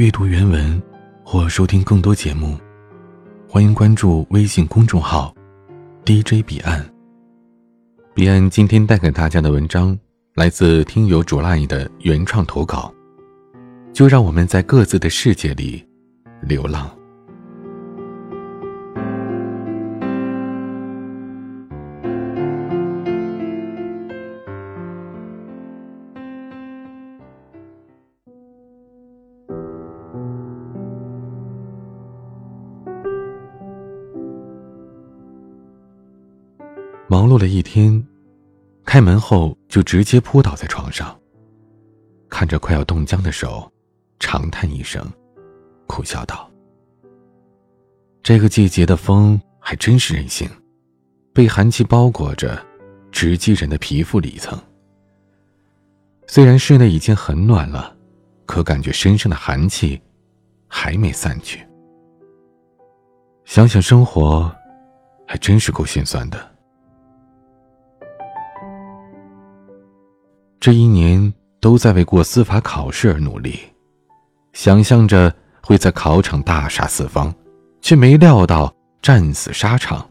阅读原文或收听更多节目，欢迎关注微信公众号 “DJ 彼岸”。彼岸今天带给大家的文章来自听友卓拉的原创投稿，就让我们在各自的世界里流浪。忙碌了一天，开门后就直接扑倒在床上，看着快要冻僵的手，长叹一声，苦笑道：“这个季节的风还真是任性，被寒气包裹着，直击人的皮肤里层。虽然室内已经很暖了，可感觉身上的寒气还没散去。想想生活，还真是够心酸的。”这一年都在为过司法考试而努力，想象着会在考场大杀四方，却没料到战死沙场，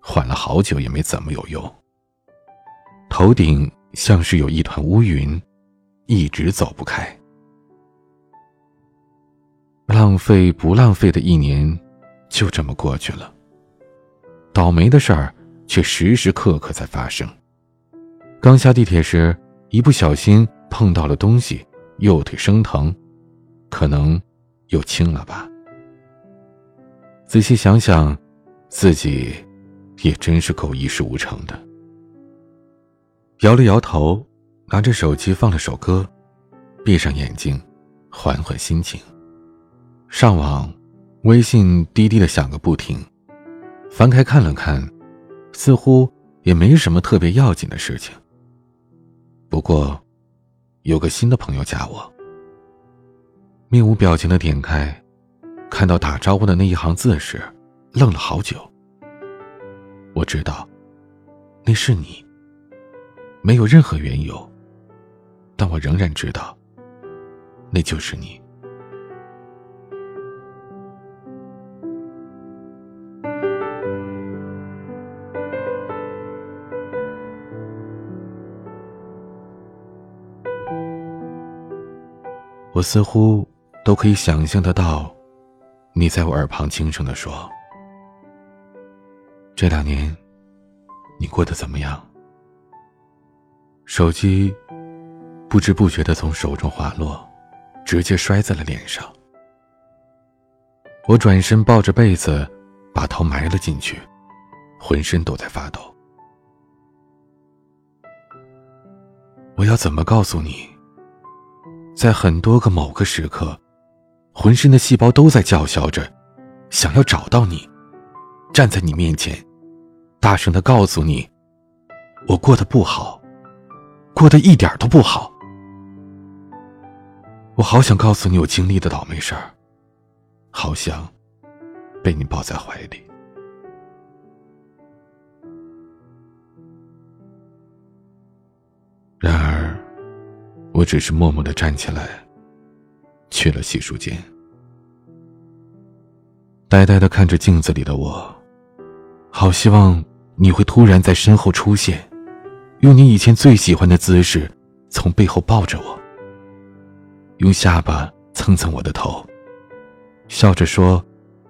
缓了好久也没怎么有用。头顶像是有一团乌云，一直走不开。浪费不浪费的一年，就这么过去了。倒霉的事儿却时时刻刻在发生。刚下地铁时。一不小心碰到了东西，右腿生疼，可能又轻了吧。仔细想想，自己也真是够一事无成的。摇了摇头，拿着手机放了首歌，闭上眼睛，缓缓心情。上网，微信滴滴的响个不停，翻开看了看，似乎也没什么特别要紧的事情。不过，有个新的朋友加我，面无表情的点开，看到打招呼的那一行字时，愣了好久。我知道，那是你。没有任何缘由，但我仍然知道，那就是你。我似乎都可以想象得到，你在我耳旁轻声的说：“这两年，你过得怎么样？”手机不知不觉的从手中滑落，直接摔在了脸上。我转身抱着被子，把头埋了进去，浑身都在发抖。我要怎么告诉你？在很多个某个时刻，浑身的细胞都在叫嚣着，想要找到你，站在你面前，大声的告诉你，我过得不好，过得一点都不好。我好想告诉你我经历的倒霉事儿，好想被你抱在怀里。然而。我只是默默的站起来，去了洗漱间，呆呆的看着镜子里的我，好希望你会突然在身后出现，用你以前最喜欢的姿势，从背后抱着我，用下巴蹭蹭我的头，笑着说：“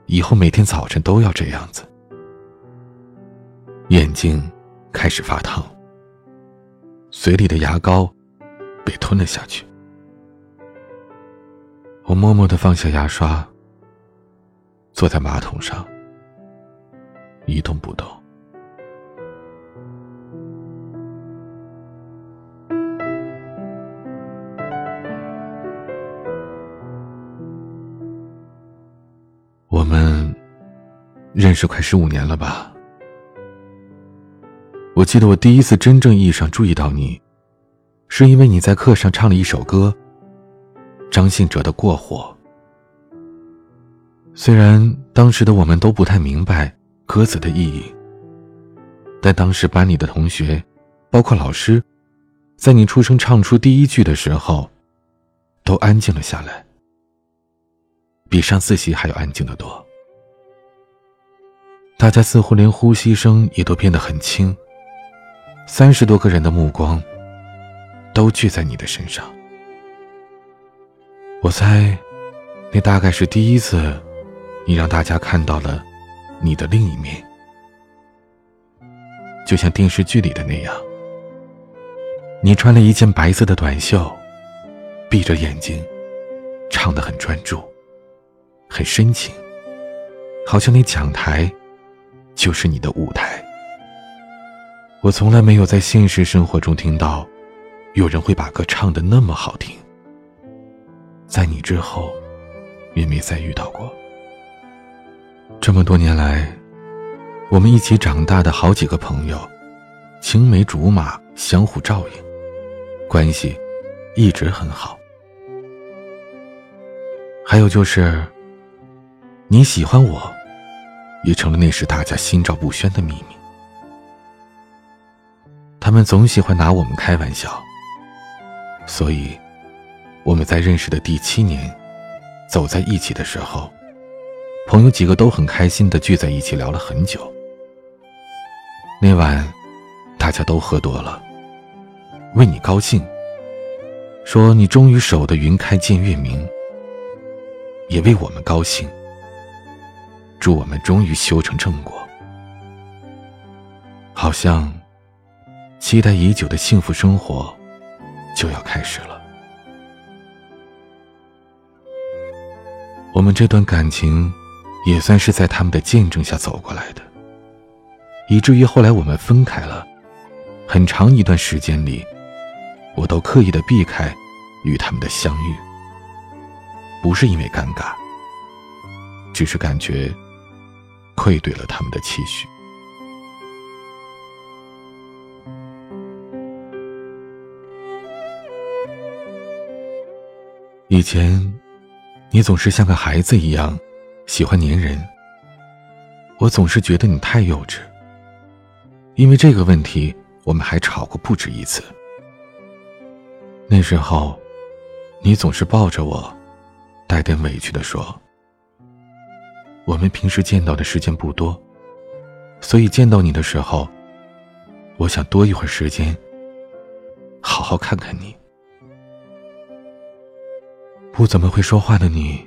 以后每天早晨都要这样子。”眼睛开始发烫，嘴里的牙膏。被吞了下去。我默默的放下牙刷，坐在马桶上，一动不动。我们认识快十五年了吧？我记得我第一次真正意义上注意到你。是因为你在课上唱了一首歌，张信哲的《过火》。虽然当时的我们都不太明白歌词的意义，但当时班里的同学，包括老师，在你出声唱出第一句的时候，都安静了下来，比上自习还要安静的多。大家似乎连呼吸声也都变得很轻。三十多个人的目光都聚在你的身上。我猜，那大概是第一次，你让大家看到了你的另一面，就像电视剧里的那样。你穿了一件白色的短袖，闭着眼睛，唱得很专注，很深情，好像那讲台就是你的舞台。我从来没有在现实生活中听到有人会把歌唱得那么好听。在你之后，也没再遇到过。这么多年来，我们一起长大的好几个朋友，青梅竹马，相互照应。关系一直很好。还有就是，你喜欢我，也成了那时大家心照不宣的秘密。他们总喜欢拿我们开玩笑，所以我们在认识的第七年，走在一起的时候，朋友几个都很开心的聚在一起聊了很久。那晚，大家都喝多了。为你高兴，说你终于守得云开见月明，也为我们高兴，祝我们终于修成正果。好像期待已久的幸福生活就要开始了。我们这段感情也算是在他们的见证下走过来的，以至于后来我们分开了，很长一段时间里。我都刻意的避开与他们的相遇，不是因为尴尬，只是感觉愧对了他们的期许。以前，你总是像个孩子一样喜欢粘人，我总是觉得你太幼稚。因为这个问题，我们还吵过不止一次。那时候，你总是抱着我，带点委屈的说：“我们平时见到的时间不多，所以见到你的时候，我想多一会儿时间，好好看看你。”不怎么会说话的你，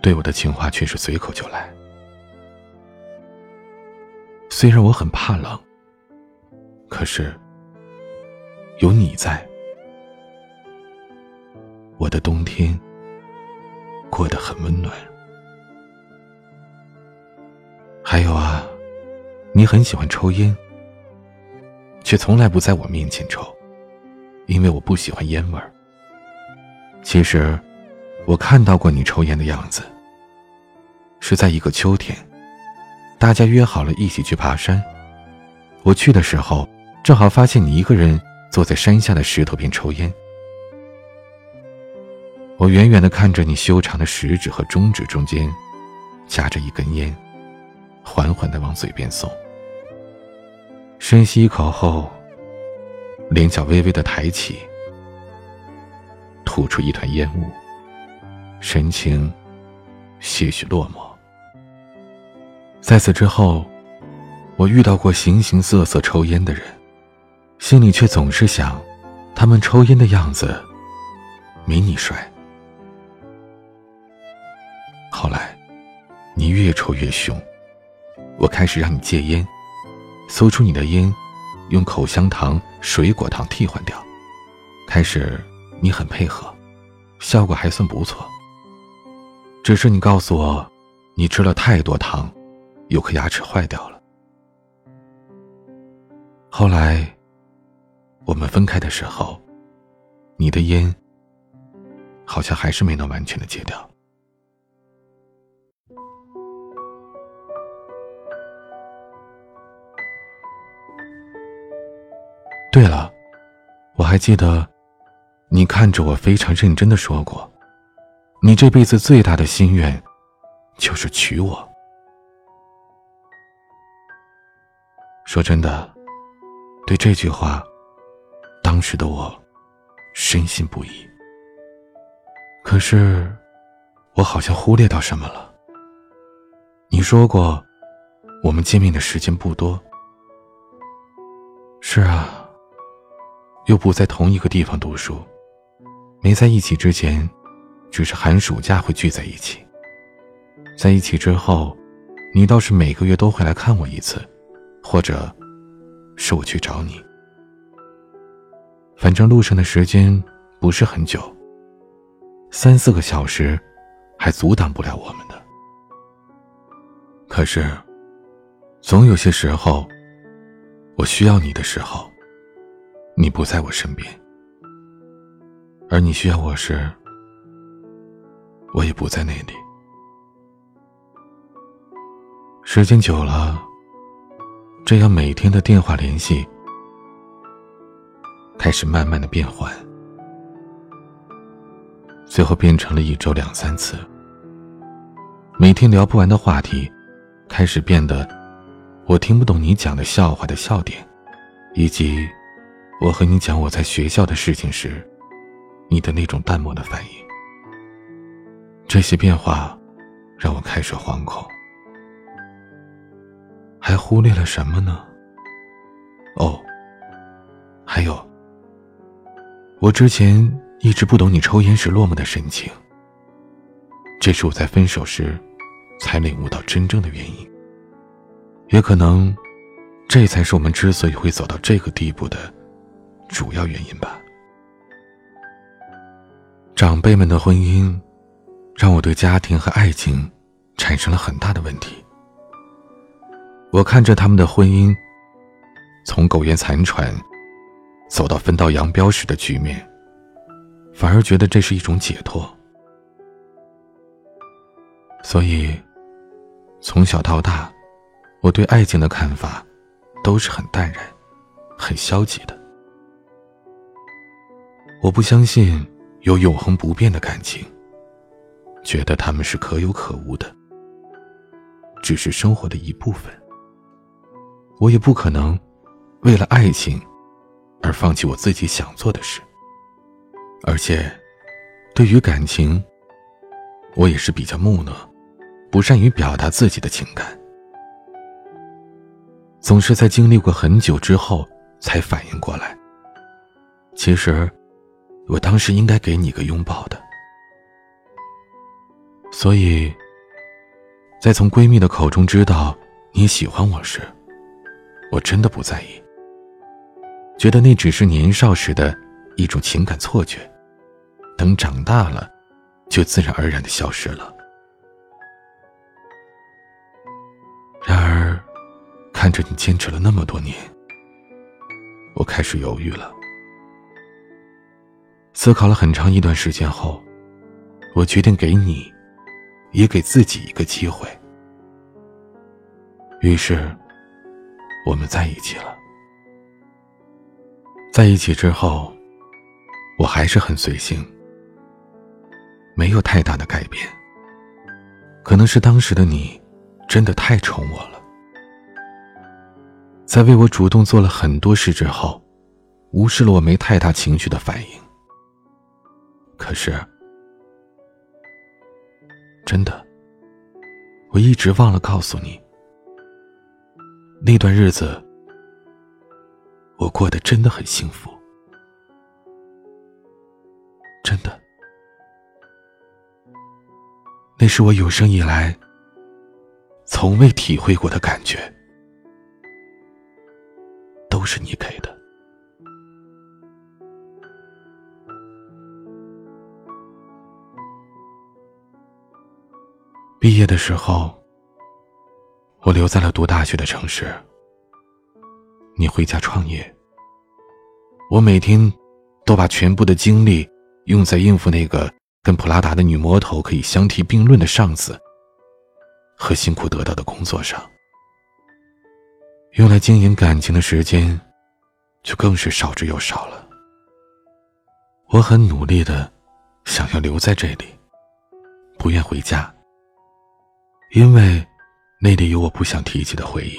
对我的情话却是随口就来。虽然我很怕冷，可是有你在。我的冬天过得很温暖。还有啊，你很喜欢抽烟，却从来不在我面前抽，因为我不喜欢烟味儿。其实，我看到过你抽烟的样子，是在一个秋天，大家约好了一起去爬山。我去的时候，正好发现你一个人坐在山下的石头边抽烟。我远远的看着你修长的食指和中指中间，夹着一根烟，缓缓的往嘴边送。深吸一口后，脸角微微的抬起，吐出一团烟雾，神情些许落寞。在此之后，我遇到过形形色色抽烟的人，心里却总是想，他们抽烟的样子，没你帅。后来，你越抽越凶，我开始让你戒烟，搜出你的烟，用口香糖、水果糖替换掉。开始你很配合，效果还算不错。只是你告诉我，你吃了太多糖，有颗牙齿坏掉了。后来，我们分开的时候，你的烟好像还是没能完全的戒掉。对了，我还记得，你看着我非常认真的说过，你这辈子最大的心愿，就是娶我。说真的，对这句话，当时的我，深信不疑。可是，我好像忽略到什么了。你说过，我们见面的时间不多。是啊，又不在同一个地方读书，没在一起之前，只是寒暑假会聚在一起。在一起之后，你倒是每个月都会来看我一次，或者是我去找你。反正路上的时间不是很久，三四个小时，还阻挡不了我们的。可是，总有些时候。我需要你的时候，你不在我身边；而你需要我时，我也不在那里。时间久了，这样每天的电话联系开始慢慢的变缓，最后变成了一周两三次。每天聊不完的话题，开始变得。我听不懂你讲的笑话的笑点，以及我和你讲我在学校的事情时，你的那种淡漠的反应。这些变化让我开始惶恐，还忽略了什么呢？哦，还有，我之前一直不懂你抽烟时落寞的神情，这是我在分手时才领悟到真正的原因。也可能，这才是我们之所以会走到这个地步的主要原因吧。长辈们的婚姻，让我对家庭和爱情产生了很大的问题。我看着他们的婚姻，从苟延残喘，走到分道扬镳时的局面，反而觉得这是一种解脱。所以，从小到大。我对爱情的看法，都是很淡然、很消极的。我不相信有永恒不变的感情，觉得他们是可有可无的，只是生活的一部分。我也不可能为了爱情而放弃我自己想做的事。而且，对于感情，我也是比较木讷，不善于表达自己的情感。总是在经历过很久之后才反应过来。其实，我当时应该给你个拥抱的。所以，在从闺蜜的口中知道你喜欢我时，我真的不在意，觉得那只是年少时的一种情感错觉，等长大了，就自然而然的消失了。然而。看着你坚持了那么多年，我开始犹豫了。思考了很长一段时间后，我决定给你，也给自己一个机会。于是，我们在一起了。在一起之后，我还是很随性，没有太大的改变。可能是当时的你，真的太宠我了。在为我主动做了很多事之后，无视了我没太大情绪的反应。可是，真的，我一直忘了告诉你，那段日子我过得真的很幸福，真的，那是我有生以来从未体会过的感觉。都是你给的。毕业的时候，我留在了读大学的城市。你回家创业，我每天都把全部的精力用在应付那个跟普拉达的女魔头可以相提并论的上司和辛苦得到的工作上。用来经营感情的时间，就更是少之又少了。我很努力的想要留在这里，不愿回家，因为那里有我不想提起的回忆。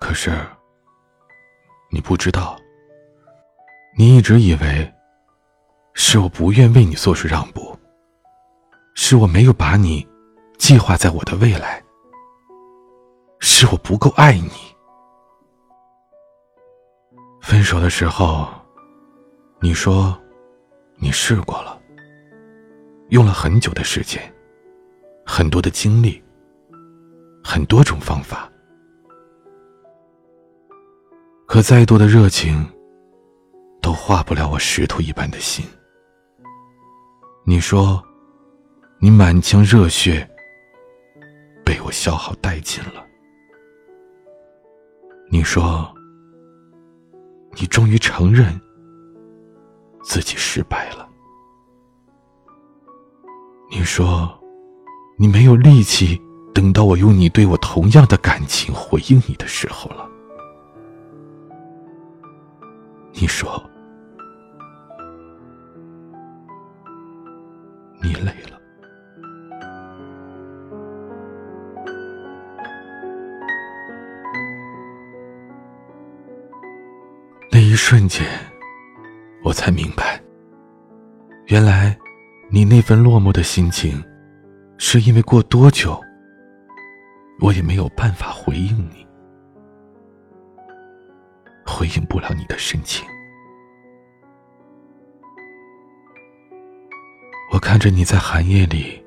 可是，你不知道，你一直以为是我不愿为你做出让步，是我没有把你计划在我的未来，是我不够爱你。分手的时候，你说你试过了，用了很久的时间，很多的精力，很多种方法，可再多的热情都化不了我石头一般的心。你说，你满腔热血被我消耗殆尽了。你说，你终于承认自己失败了。你说，你没有力气等到我用你对我同样的感情回应你的时候了。你说。你累了。那一瞬间，我才明白，原来你那份落寞的心情，是因为过多久，我也没有办法回应你，回应不了你的深情。我看着你在寒夜里，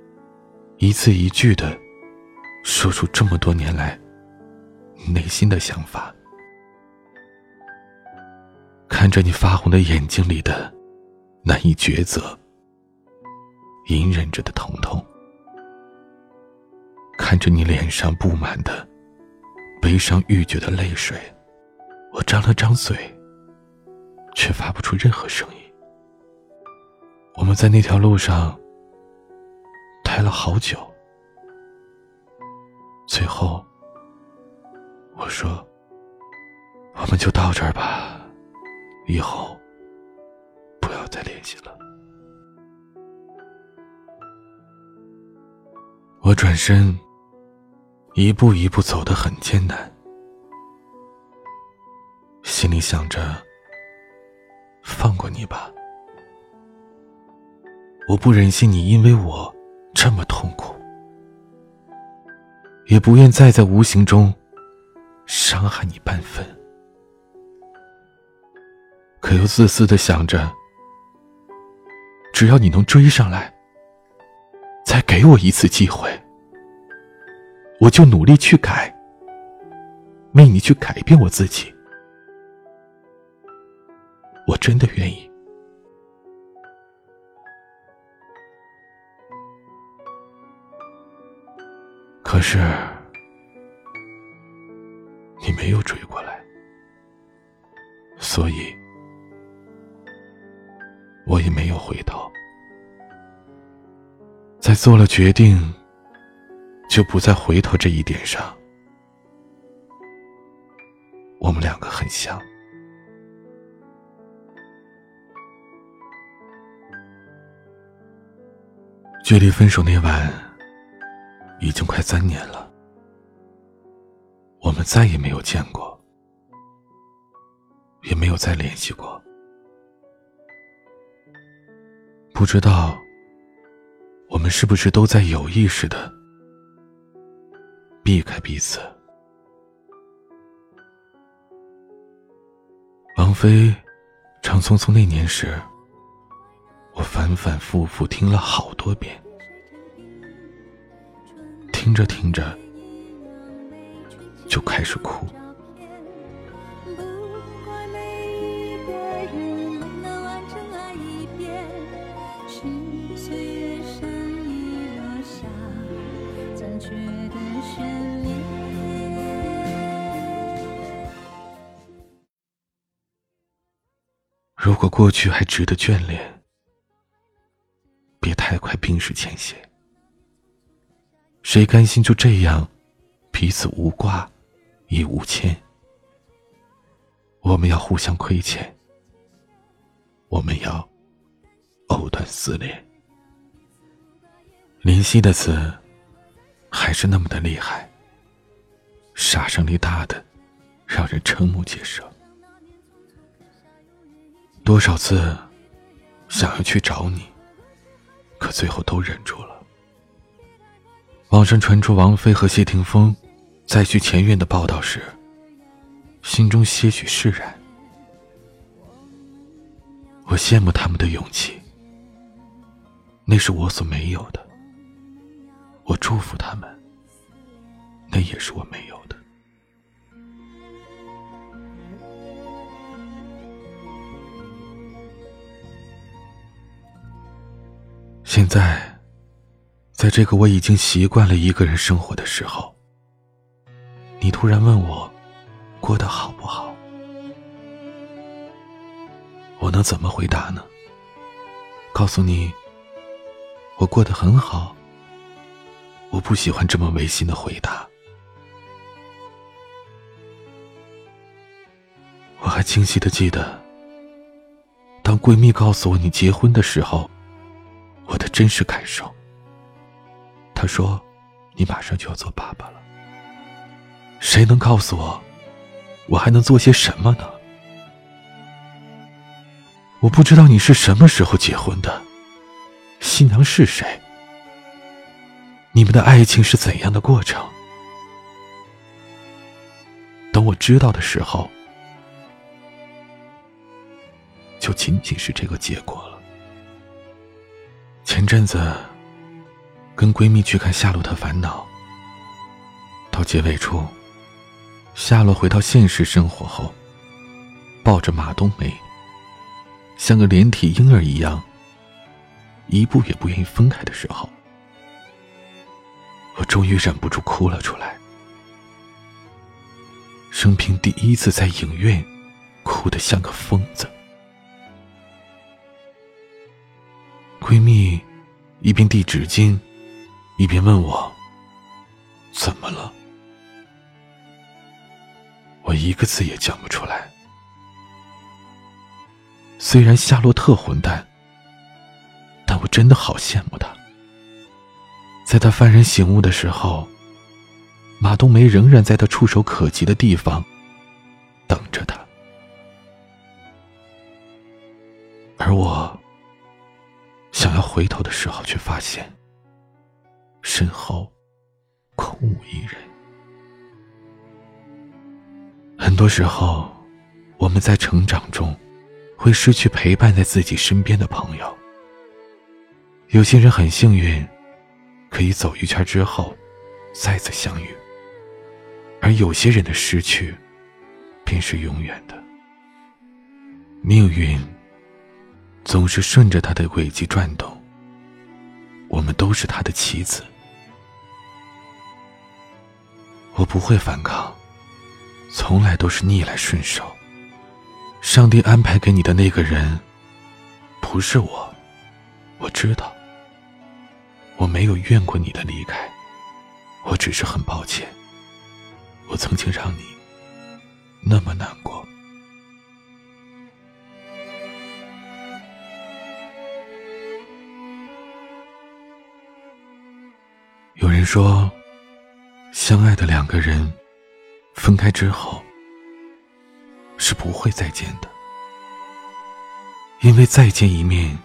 一字一句的说出这么多年来内心的想法，看着你发红的眼睛里的难以抉择、隐忍着的疼痛，看着你脸上布满的悲伤欲绝的泪水，我张了张嘴，却发不出任何声音。我们在那条路上待了好久，最后我说：“我们就到这儿吧，以后不要再联系了。”我转身，一步一步走得很艰难，心里想着：“放过你吧。”我不忍心你因为我这么痛苦，也不愿再在无形中伤害你半分，可又自私的想着，只要你能追上来，再给我一次机会，我就努力去改，为你去改变我自己，我真的愿意。可是，你没有追过来，所以我也没有回头。在做了决定就不再回头这一点上，我们两个很像。距离分手那晚。已经快三年了，我们再也没有见过，也没有再联系过。不知道我们是不是都在有意识的避开彼此？王菲唱《匆匆那年》时，我反反复复听了好多遍。听着听着，就开始哭。如果过去还值得眷恋，别太快冰释前嫌。谁甘心就这样，彼此无挂，亦无牵？我们要互相亏欠，我们要藕断丝连。林夕的词还是那么的厉害，杀伤力大的，让人瞠目结舌。多少次想要去找你，可最后都忍住了。网上传出王菲和谢霆锋再续前缘的报道时，心中些许释然。我羡慕他们的勇气，那是我所没有的。我祝福他们，那也是我没有现在，在这个我已经习惯了一个人生活的时候，你突然问我过得好不好，我能怎么回答呢？告诉你，我过得很好。我不喜欢这么违心的回答。我还清晰的记得，当闺蜜告诉我你结婚的时候。我的真实感受。他说：“你马上就要做爸爸了。”谁能告诉我，我还能做些什么呢？我不知道你是什么时候结婚的，新娘是谁，你们的爱情是怎样的过程？等我知道的时候，就仅仅是这个结果了。前阵子，跟闺蜜去看《夏洛特烦恼》，到结尾处，夏洛回到现实生活后，抱着马冬梅，像个连体婴儿一样，一步也不愿意分开的时候，我终于忍不住哭了出来。生平第一次在影院，哭得像个疯子。闺蜜一边递纸巾，一边问我：“怎么了？”我一个字也讲不出来。虽然夏洛特混蛋，但我真的好羡慕他。在他幡然醒悟的时候，马冬梅仍然在他触手可及的地方等着他，而我。想要回头的时候，却发现身后空无一人。很多时候，我们在成长中会失去陪伴在自己身边的朋友。有些人很幸运，可以走一圈之后再次相遇；而有些人的失去，便是永远的。命运。总是顺着他的轨迹转动。我们都是他的棋子，我不会反抗，从来都是逆来顺受。上帝安排给你的那个人，不是我，我知道。我没有怨过你的离开，我只是很抱歉，我曾经让你那么难过。有人说，相爱的两个人分开之后是不会再见的，因为再见一面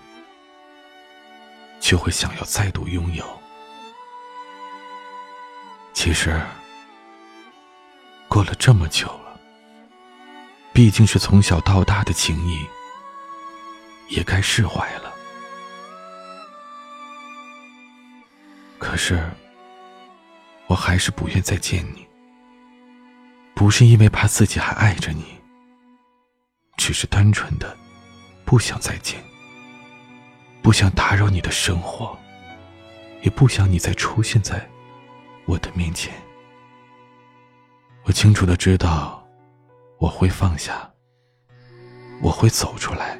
就会想要再度拥有。其实，过了这么久了，毕竟是从小到大的情谊，也该释怀了。可是。我还是不愿再见你，不是因为怕自己还爱着你，只是单纯的不想再见，不想打扰你的生活，也不想你再出现在我的面前。我清楚的知道，我会放下，我会走出来，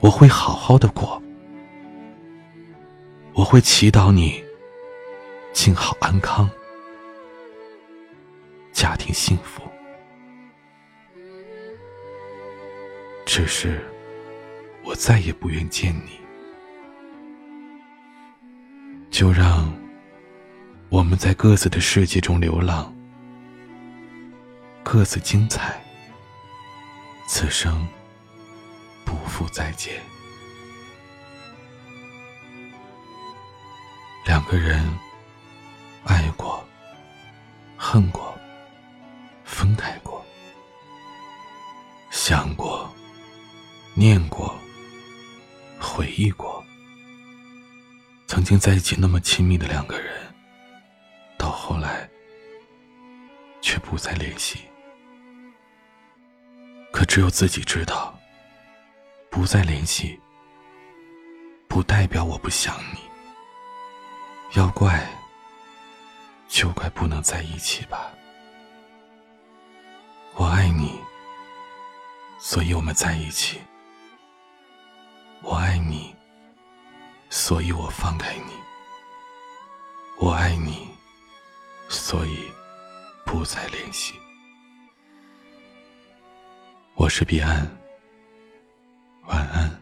我会好好的过，我会祈祷你。静好安康，家庭幸福。只是，我再也不愿见你。就让我们在各自的世界中流浪，各自精彩。此生不复再见。两个人。爱过，恨过，分开过，想过，念过，回忆过。曾经在一起那么亲密的两个人，到后来却不再联系。可只有自己知道，不再联系，不代表我不想你。要怪，就怪不能在一起吧。我爱你，所以我们在一起。我爱你，所以我放开你。我爱你，所以不再联系。我是彼岸，晚安。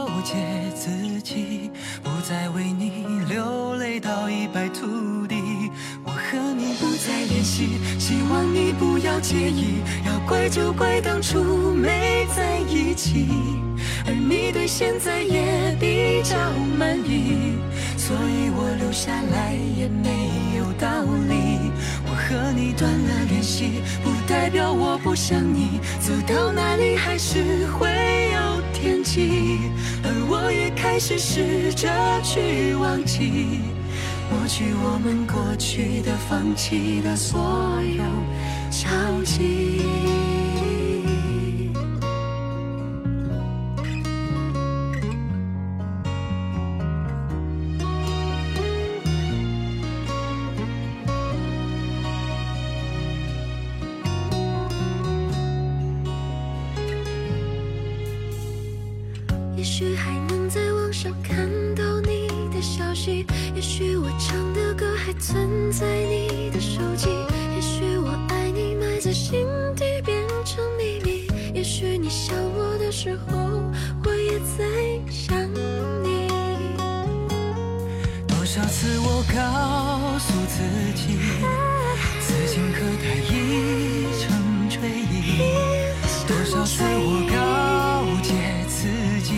解自己，不再为你流泪到一败涂地。我和你不再联系，希望你不要介意。要怪就怪当初没在一起，而你对现在也比较满意，所以我留下来也没有道理。我和你断了联系，不代表我不想你，走到哪里还是会。天际，而我也开始试着去忘记，抹去我们过去的、放弃的所有交集。告诉自己，此情可待已成追忆，多少次我告诫自己。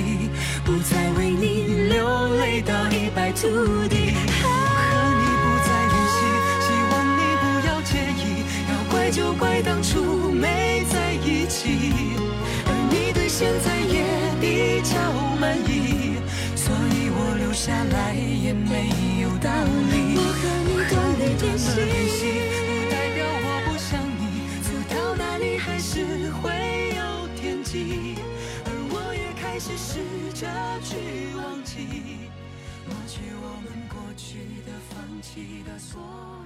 不再为你流泪到一败涂地。我和你不再联系，希望你不要介意。要怪就怪当初没在一起，而你对现在也比较满意，所以我留下来也没有道理。断了联系，不代表我不想你，走到哪里还是会有惦记，而我也。开始试着去忘记，抹去我们过去的、放弃的所有。